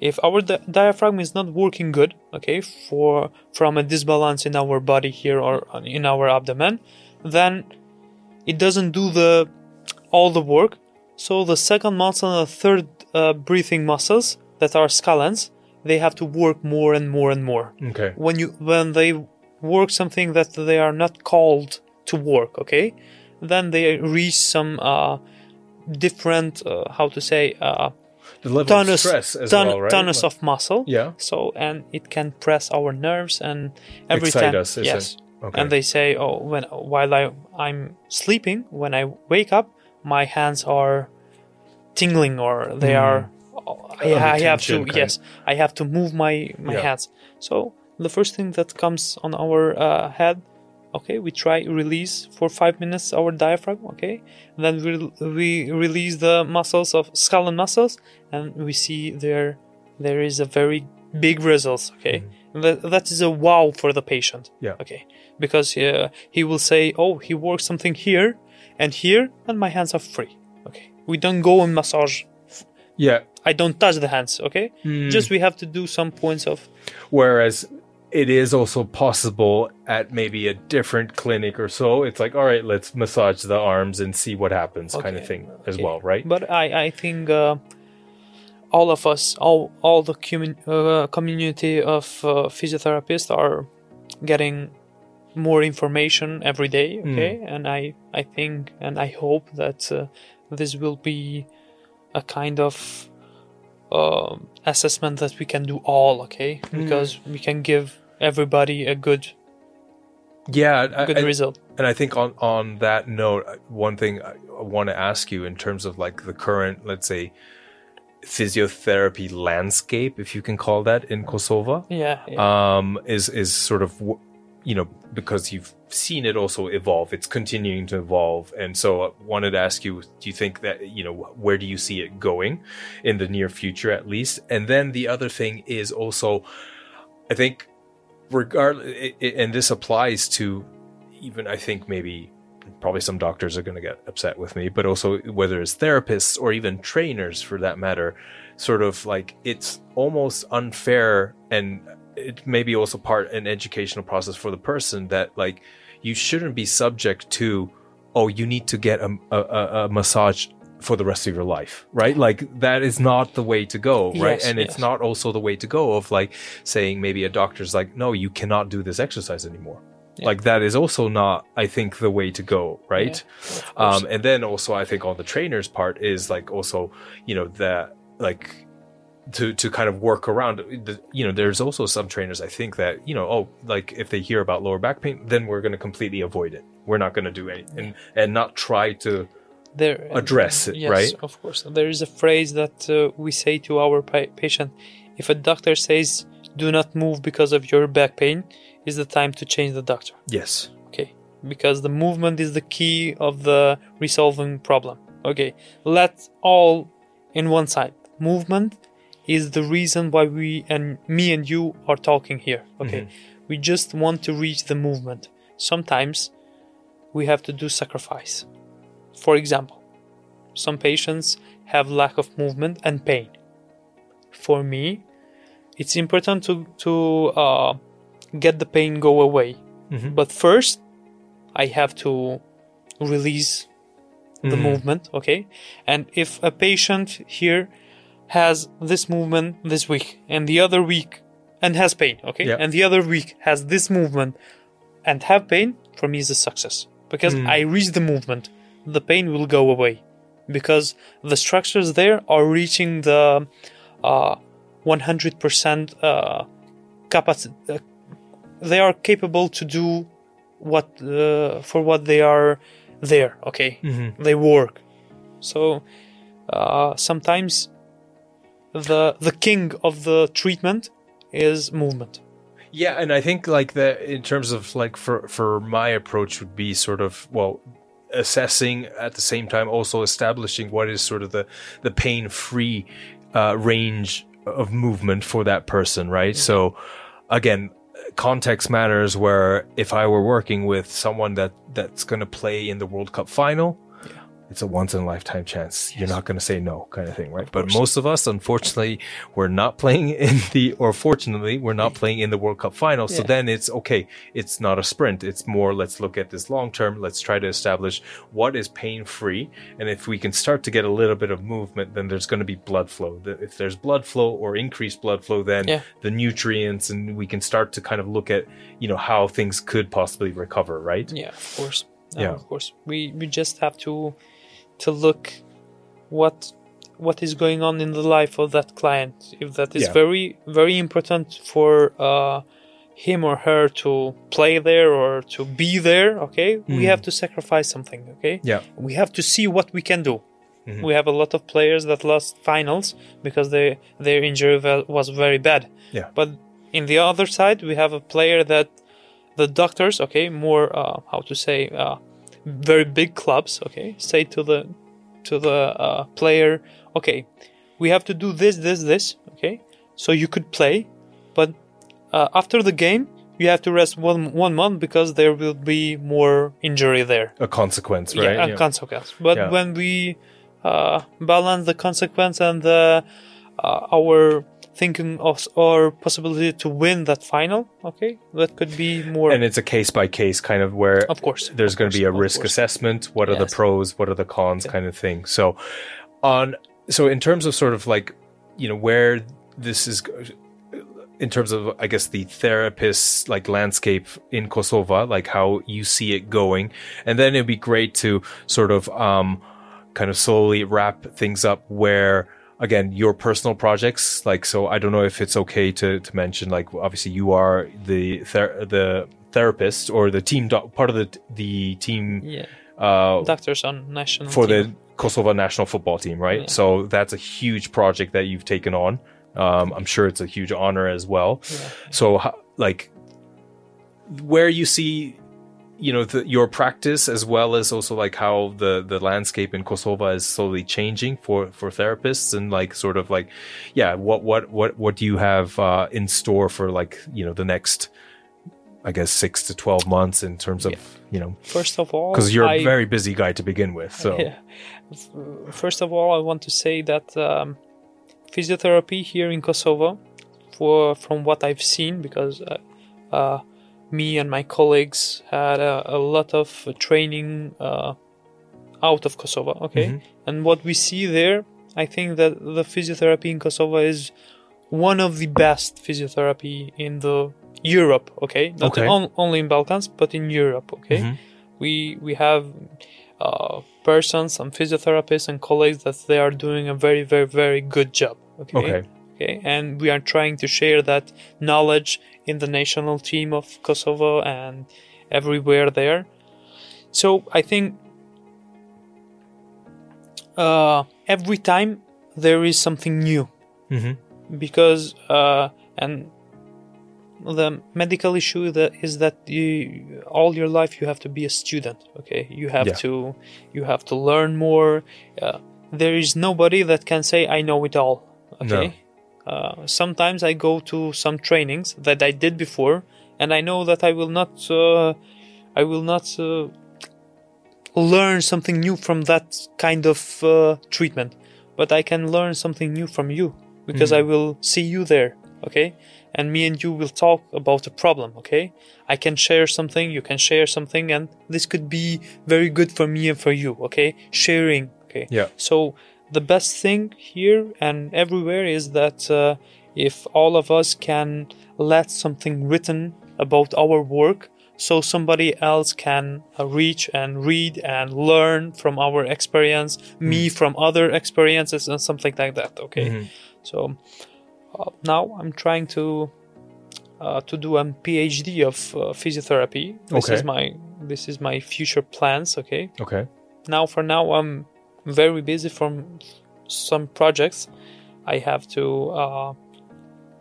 If our di- diaphragm is not working good, okay, for from a disbalance in our body here or in our abdomen, then it doesn't do the all the work. So the second muscle and the third uh, breathing muscles that are scalens they have to work more and more and more Okay. when you when they work something that they are not called to work okay then they reach some uh different uh, how to say uh The level tonus of stress as ton- well, right? tonus Like- of muscle Yeah. so and it can press our nerves and every Excite time us, yes? Okay. and they say oh when while i i'm sleeping when i wake up my hands are tingling or they are oh, I, I have to kind yes i have to move my my Yeah. hands so the first thing that comes on our uh, head okay we try release for five minutes our diaphragm okay then we, we release the muscles of skull and muscles and we see there there is a very big results okay that, that is a wow for the patient Mm-hmm. Yeah. okay because uh, he will say oh he works something here and here and my hands are free okay we don't go and massage yeah. i don't touch the hands okay Hmm. just we have to do some points of Whereas it is also possible at maybe a different clinic or so. It's like, all right, let's massage the arms and see what happens, kind of Okay, thing as okay. well, right? But I, I think uh, all of us, all, all the commun- uh, community of uh, physiotherapists are getting more information every day. Okay, and I, I think and I hope that uh, this will be a kind of uh, assessment that we can do all. Okay, because we can give everybody a good yeah, good I- result. And I think on on that note, uh, one thing I want to ask you in terms of like the current, let's say, physiotherapy landscape, if you can call that in Kosovo, Yeah. yeah. um, is is sort of you know because you've seen it also evolve. It's continuing to evolve, and so I wanted to ask you: Do you think that you know where do you see it going in the near future, at least? And then the other thing is also, I think, regard, i- i- and this applies to even I think maybe probably some doctors are going to get upset with me, but also whether it's therapists or even trainers for that matter, sort of like it's almost unfair and it may be also part an educational process for the person that like you shouldn't be subject to oh you need to get a, a- a massage for the rest of your life right? Like that is not the way to go right? Yes, and it's not also the way to go of like saying maybe a doctor's like no you cannot do this exercise anymore. Like that is also not i think the way to go right? Um and then also i think on the trainer's part is like also you know that like to to kind of work around the, you know there's also some trainers i think that you know oh like if they hear about lower back pain then we're going to completely avoid it. We're not going to do anything and, and not try to there address it, yes, right? of course. There is a phrase that uh, we say to our pa- patient if a doctor says do not move because of your back pain is the time to change the doctor. Yes. Okay. Because the movement is the key of the resolving problem. Okay. Let's all in one side. Movement is the reason why we and me and you are talking here. Okay. We just want to reach the movement. Sometimes we have to do sacrifice for example some patients have lack of movement and pain. For me it's important to to uh, get the pain go away. Mm-hmm. But first i have to release the mm-hmm. movement okay? And if a patient here has this movement this week and the other week and has pain okay? Yeah. and the other week has this movement and have pain for me is a success. Because mm. i reach the movement the pain will go away because the structures there are reaching the uh, 100% uh, capacity uh, they are capable to do what uh, for what they are there okay? They work. So uh, sometimes the the king of the treatment is movement. Yeah, and I think like that in terms of like for for my approach would be sort of well assessing at the same time also establishing what is sort of the the pain free uh, range of movement for that person, right? So again, context matters. Where if I were working with someone that that's going to play in the World Cup final. It's a once in a lifetime chance. You're not going to say no, kind of thing, right? But most of us, unfortunately, we're not playing in the, or fortunately, we're not playing in the World Cup final. So then it's okay. It's not a sprint. It's more, let's look at this long term. Let's try to establish what is pain free. And if we can start to get a little bit of movement, then there's going to be blood flow. If there's blood flow or increased blood flow, then Yeah. the nutrients and we can start to kind of look at, you know, how things could possibly recover, right? Yeah, of course. Yeah. of course. We we just have to to look what what is going on in the life of that client. If that is Yeah. very very important for uh, him or her to play there or to be there, okay, we Mm. have to sacrifice something. Okay, Yeah. we have to see what we can do. Mhm. We have a lot of players that lost finals because they, their injury was very bad. Yeah. But in the other side, we have a player that the doctors, okay, more uh, how to say, uh, very big clubs, okay, say to the to the uh, player, okay, we have to do this, this, this, okay, so you could play, but uh, after the game, you have to rest one one month because there will be more injury there A consequence, right? yeah, a consequence. But Yeah. when we uh, balance the consequence and the, uh, our thinking of or possibility to win that final, okay, that could be more. and it's a case by case kind of where of course, there's going to be a risk course. assessment what are the pros what are the cons kind of thing so on so in terms of sort of like you know where this is in terms of i guess the therapist like landscape in kosovo like how you see it going and then it'd be great to sort of um kind of slowly wrap things up where again your personal projects like so i don't know if it's okay to to mention like obviously you are the ther- the therapist or the team doc- part of the the team Yeah, uh doctors on national for team. the Kosovo national football team right Yeah. so that's a huge project that you've taken on um i'm sure it's a huge honor as well Yeah. so like where you see you know the, your practice as well as also like how the the landscape in Kosovo is slowly changing for for therapists and like sort of like yeah what what what what do you have uh in store for like you know the next I guess 6 to 12 months in terms of Yeah. you know First of all, cuz you're a I- very busy guy to begin with so Yeah. First of all, I want to say that um, physiotherapy here in Kosovo, for from what I've seen, because uh, uh, me and my colleagues had a, a lot of training uh, out of Kosovo. Okay, Mhm. and what we see there, I think that the physiotherapy in Kosovo is one of the best physiotherapy in the Europe. Okay, not Okay. on, only in Balkans, but in Europe. Okay Mhm. we we have uh, persons, some physiotherapists and colleagues that they are doing a very very very good job. Okay? okay Okay, and we are trying to share that knowledge in the national team of Kosovo and everywhere there. So I think uh, every time there is something new. Mhm because uh, and the medical issue that is that you all your life you have to be a student okay? You have Yeah. to you have to learn more. Uh, there is nobody that can say i know it all okay uh, sometimes i go to some trainings that i did before and i know that i will not uh, i will not uh, learn something new from that kind of uh, treatment but i can learn something new from you because i will see you there okay? And me and you will talk about a problem okay? I can share something you can share something and this could be very good for me and for you okay? Sharing okay? Yeah. so the best thing here and everywhere is that uh, if all of us can let something written about our work so somebody else can uh, reach and read and learn from our experience me from other experiences and something like that okay? Mhm. so uh, now i'm trying to uh, to do a phd of uh, physiotherapy. This Okay. is my this is my future plans okay? Okay. Now for now i'm very busy from some projects. I have to uh,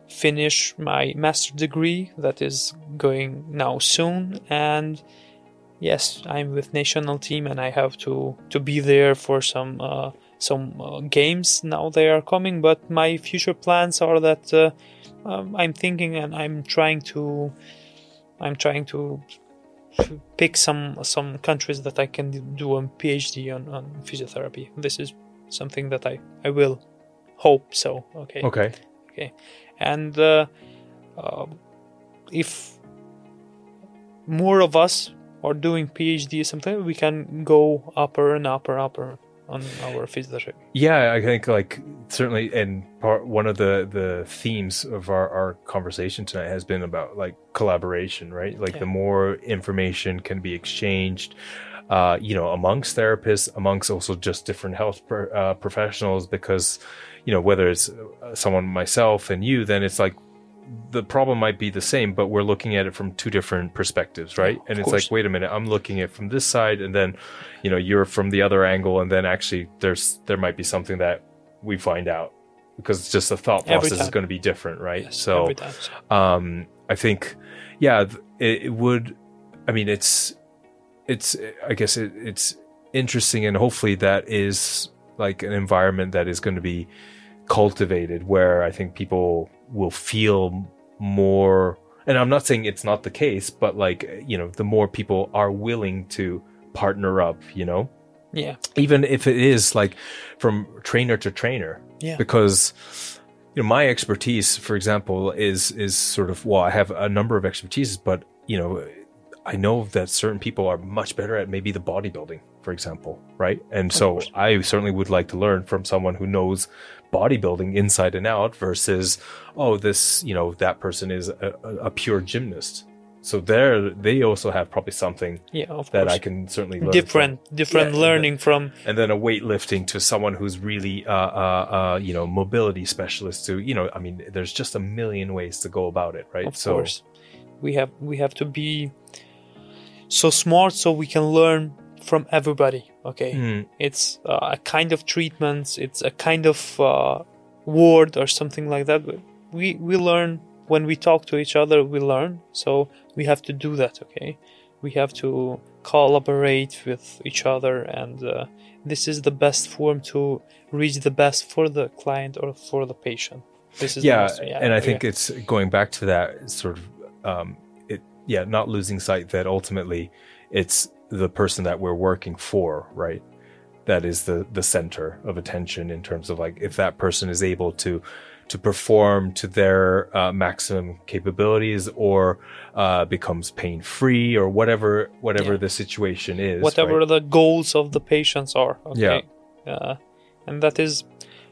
finish my master degree that is going now soon. And yes i'm with national team and i have to to be there for some uh, some uh, games now they are coming. But my future plans are that uh, um, i'm thinking and i'm trying to i'm trying to pick some some countries that I can do a PhD on, on physiotherapy. This is something that I, I will hope so. Okay. Okay. Okay. And uh, uh, if more of us are doing PhD something, we can go upper and upper, upper on our physiotherapy. Yeah, I think like certainly, and part one of the the themes of our our conversation tonight has been about like collaboration, right? Like Yeah. the more information can be exchanged, uh, you know, amongst therapists, amongst also just different health pro- uh, professionals, because you know whether it's uh, someone myself and you, then it's like the problem might be the same, but we're looking at it from two different perspectives, right? of and it's course. like, wait a minute, I'm looking at it from this side, and then, you know, you're from the other angle, and then actually there's there might be something that we find out because it's just the thought process is going to be different, right? Yes, so, every time. So, um, I think, yeah, it, it would. I mean, it's, it's. I guess it, it's interesting, and hopefully that is like an environment that is going to be cultivated, where I think people will feel more. And I'm not saying it's not the case, but like you know, the more people are willing to partner up, you know, yeah. even if it is like from trainer to trainer Yeah. because you know my expertise for example is is sort of well i have a number of expertises but you know i know that certain people are much better at maybe the bodybuilding for example right and so i certainly would like to learn from someone who knows bodybuilding inside and out versus oh this you know that person is a, a, pure gymnast so there they also have probably something Yeah. That course. i can certainly learn from different different Yeah, learning from and then a weightlifting to someone who's really uh, uh, uh, you know mobility specialist to you know i mean there's just a million ways to go about it right of course we have we have to be so smart so we can learn from everybody okay? Mm, it's uh, a kind of treatment it's a kind of uh, word or something like that we we learn when we talk to each other we learn so we have to do that okay? We have to collaborate with each other and uh, this is the best form to reach the best for the client or for the patient. This is the yeah, and i think it's going back to that sort of um it yeah not losing sight that ultimately it's the person that we're working for right that is the the center of attention in terms of like if that person is able to to perform to their uh, maximum capabilities or uh, becomes pain free or whatever whatever Yeah. the situation is whatever right? the goals of the patients are okay uh, and that is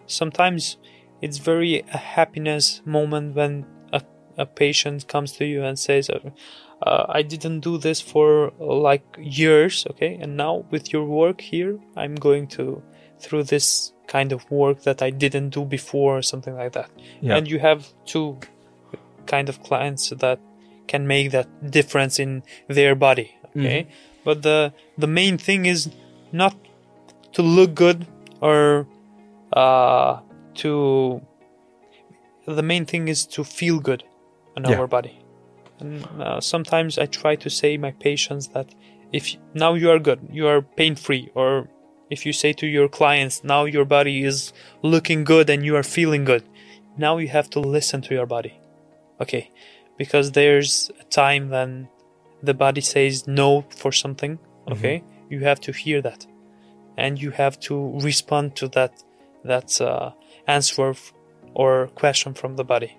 sometimes it's very a happiness moment when a, a patient comes to you and says uh, i didn't do this for uh, like years okay? And now with your work here i'm going to through this kind of work that i didn't do before or something like that. Yeah. and you have two kind of clients that can make that difference in their body okay? But the the main thing is not to look good or uh to the main thing is to feel good on Yeah. our body and uh, sometimes i try to say my patients that if now you are good you are pain free or if you say to your clients now your body is looking good and you are feeling good now you have to listen to your body. Okay? Because there's a time when the body says no for something okay? You have to hear that. And you have to respond to that that uh, answer f- or question from the body.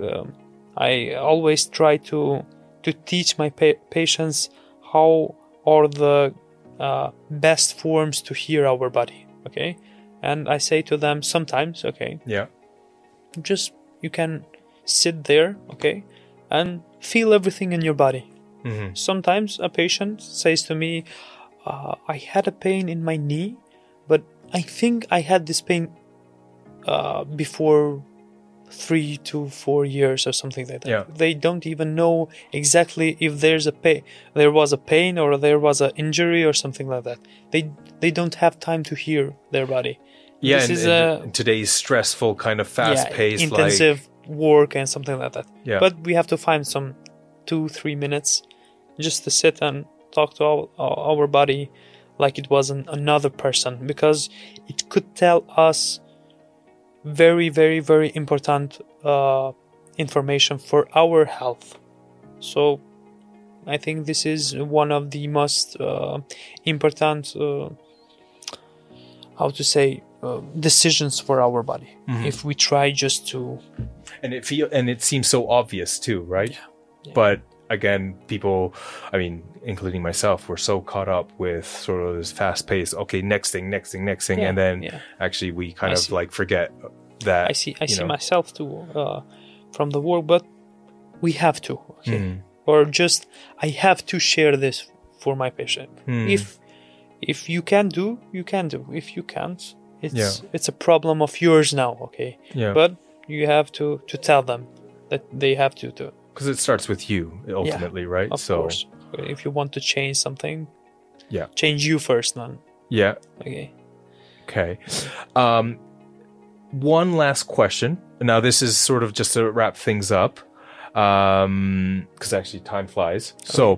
Um, i always try to to teach my pa- patients how are the uh, best forms to hear our body okay? And i say to them sometimes okay yeah. just you can sit there okay and feel everything in your body. Hmm sometimes a patient says to me uh, i had a pain in my knee but i think i had this pain uh, before three to four years or something like that Yeah. they don't even know exactly if there's a pain there was a pain or there was an injury or something like that they they don't have time to hear their body yeah This and, is and a- today's stressful kind of fast paced like intensive work and something like that. Yeah. But we have to find some two, three minutes just to sit and talk to our, our our body like it was an, another person because it could tell us very, very, very important uh, information for our health. So I think this is one of the most uh, important, uh, how to say, uh, decisions for our body. Mm-hmm. If we try just to, and it feel and it seems so obvious too, right? Yeah. But again, people, I mean, including myself, we're so caught up with sort of this fast pace. Okay, next thing, next thing, next thing, Yeah, and then yeah. actually we kind I of see. like forget that. I see, I see know. myself too uh, from the work, but we have to, okay? Mhm. or just I have to share this for my patient. Hmm. If if you can do, you can do. If you can't, it's Yeah. it's a problem of yours now, okay? Yeah, But you have to to tell them that they have to do. Because it starts with you ultimately, right? Of so course, if you want to change something, Yeah. change you first, then yeah, okay. Okay. Um, one last question. Now, this is sort of just to wrap things up, because actually time flies. So,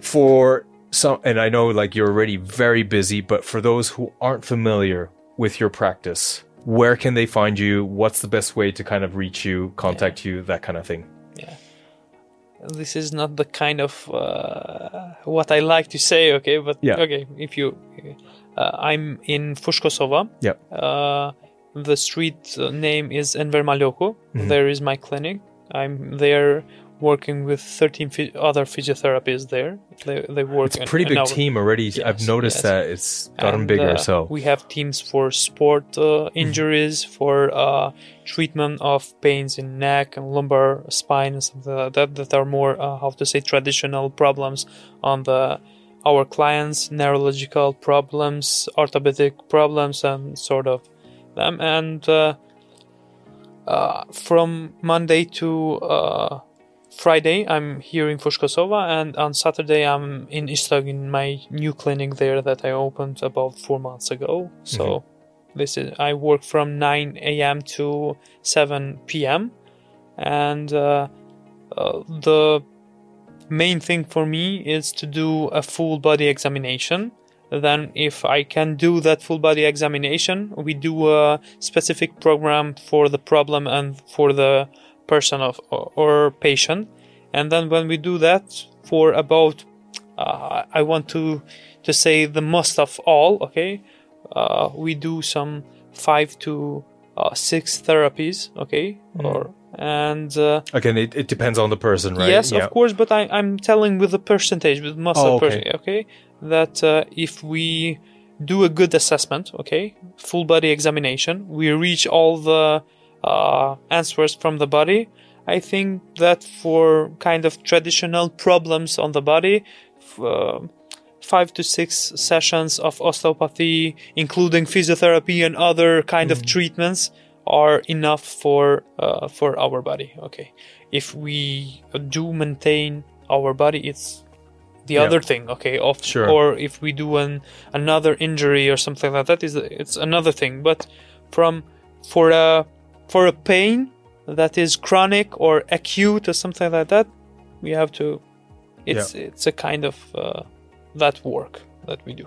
for some, and I know like you're already very busy, but for those who aren't familiar with your practice, where can they find you? What's the best way to kind of reach you, contact you, that kind of thing? This is not the kind of uh, what I like to say, okay? But Yeah. okay, if you, uh, I'm in Fushë Kosova. Yep. Uh, the street name is Enver Maloku. Mhm. There is my clinic. I'm there working with 13 phy- other physiotherapists there. They, they work. It's a pretty an big hour. team already. I've noticed yes. that it's gotten And, bigger. uh, so we have teams for sport uh, injuries, for uh, treatment of pains in neck and lumbar, spine, and something like that. That are more uh, how to say traditional problems on the our clients, neurological problems, orthopedic problems, and sort of them. And uh, uh, from Monday to uh, Friday, I'm here in Fushë Kosova, and on Saturday, I'm in Istog in my new clinic there that I opened about four months ago. So this is I work from 9 a.m. to 7 p.m. and uh, uh, the main thing for me is to do a full body examination. Then, if I can do that full body examination, we do a specific program for the problem and for the person of or, patient. And then, when we do that for about, uh, I want to to say the most of all, okay, uh, we do some five to uh, six therapies, okay, or and uh, again, it, it depends on the person, right? Yes, Yeah. of course, but I, I'm telling with the percentage, with most Oh, of okay. percent, okay, that uh, if we do a good assessment, okay, full body examination, we reach all the uh, answers from the body. I think that for kind of traditional problems on the body, uh, five to six sessions of osteopathy, including physiotherapy and other kind of treatments, are enough for uh, for our body. Okay, if we do maintain our body, it's the Yeah. other thing. Okay, of Sure. or if we do an another injury or something like that, is it's another thing. But from for a for a pain that is chronic or acute or something like that, we have to. It's it's a kind of uh, that work that we do.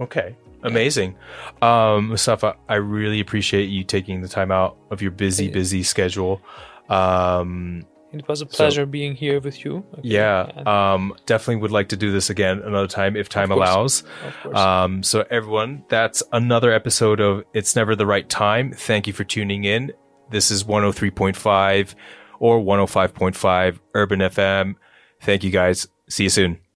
Okay. Amazing. Um, Mustafë, I really appreciate you taking the time out of your busy, Yeah. busy schedule. Um, It was a pleasure being here with you. Okay, yeah, um, definitely would like to do this again another time if time allows. Um, so, everyone, that's another episode of It's Never the Right Time. Thank you for tuning in. This is 103.5 or 105.5 Urban FM. Thank you guys. See you soon.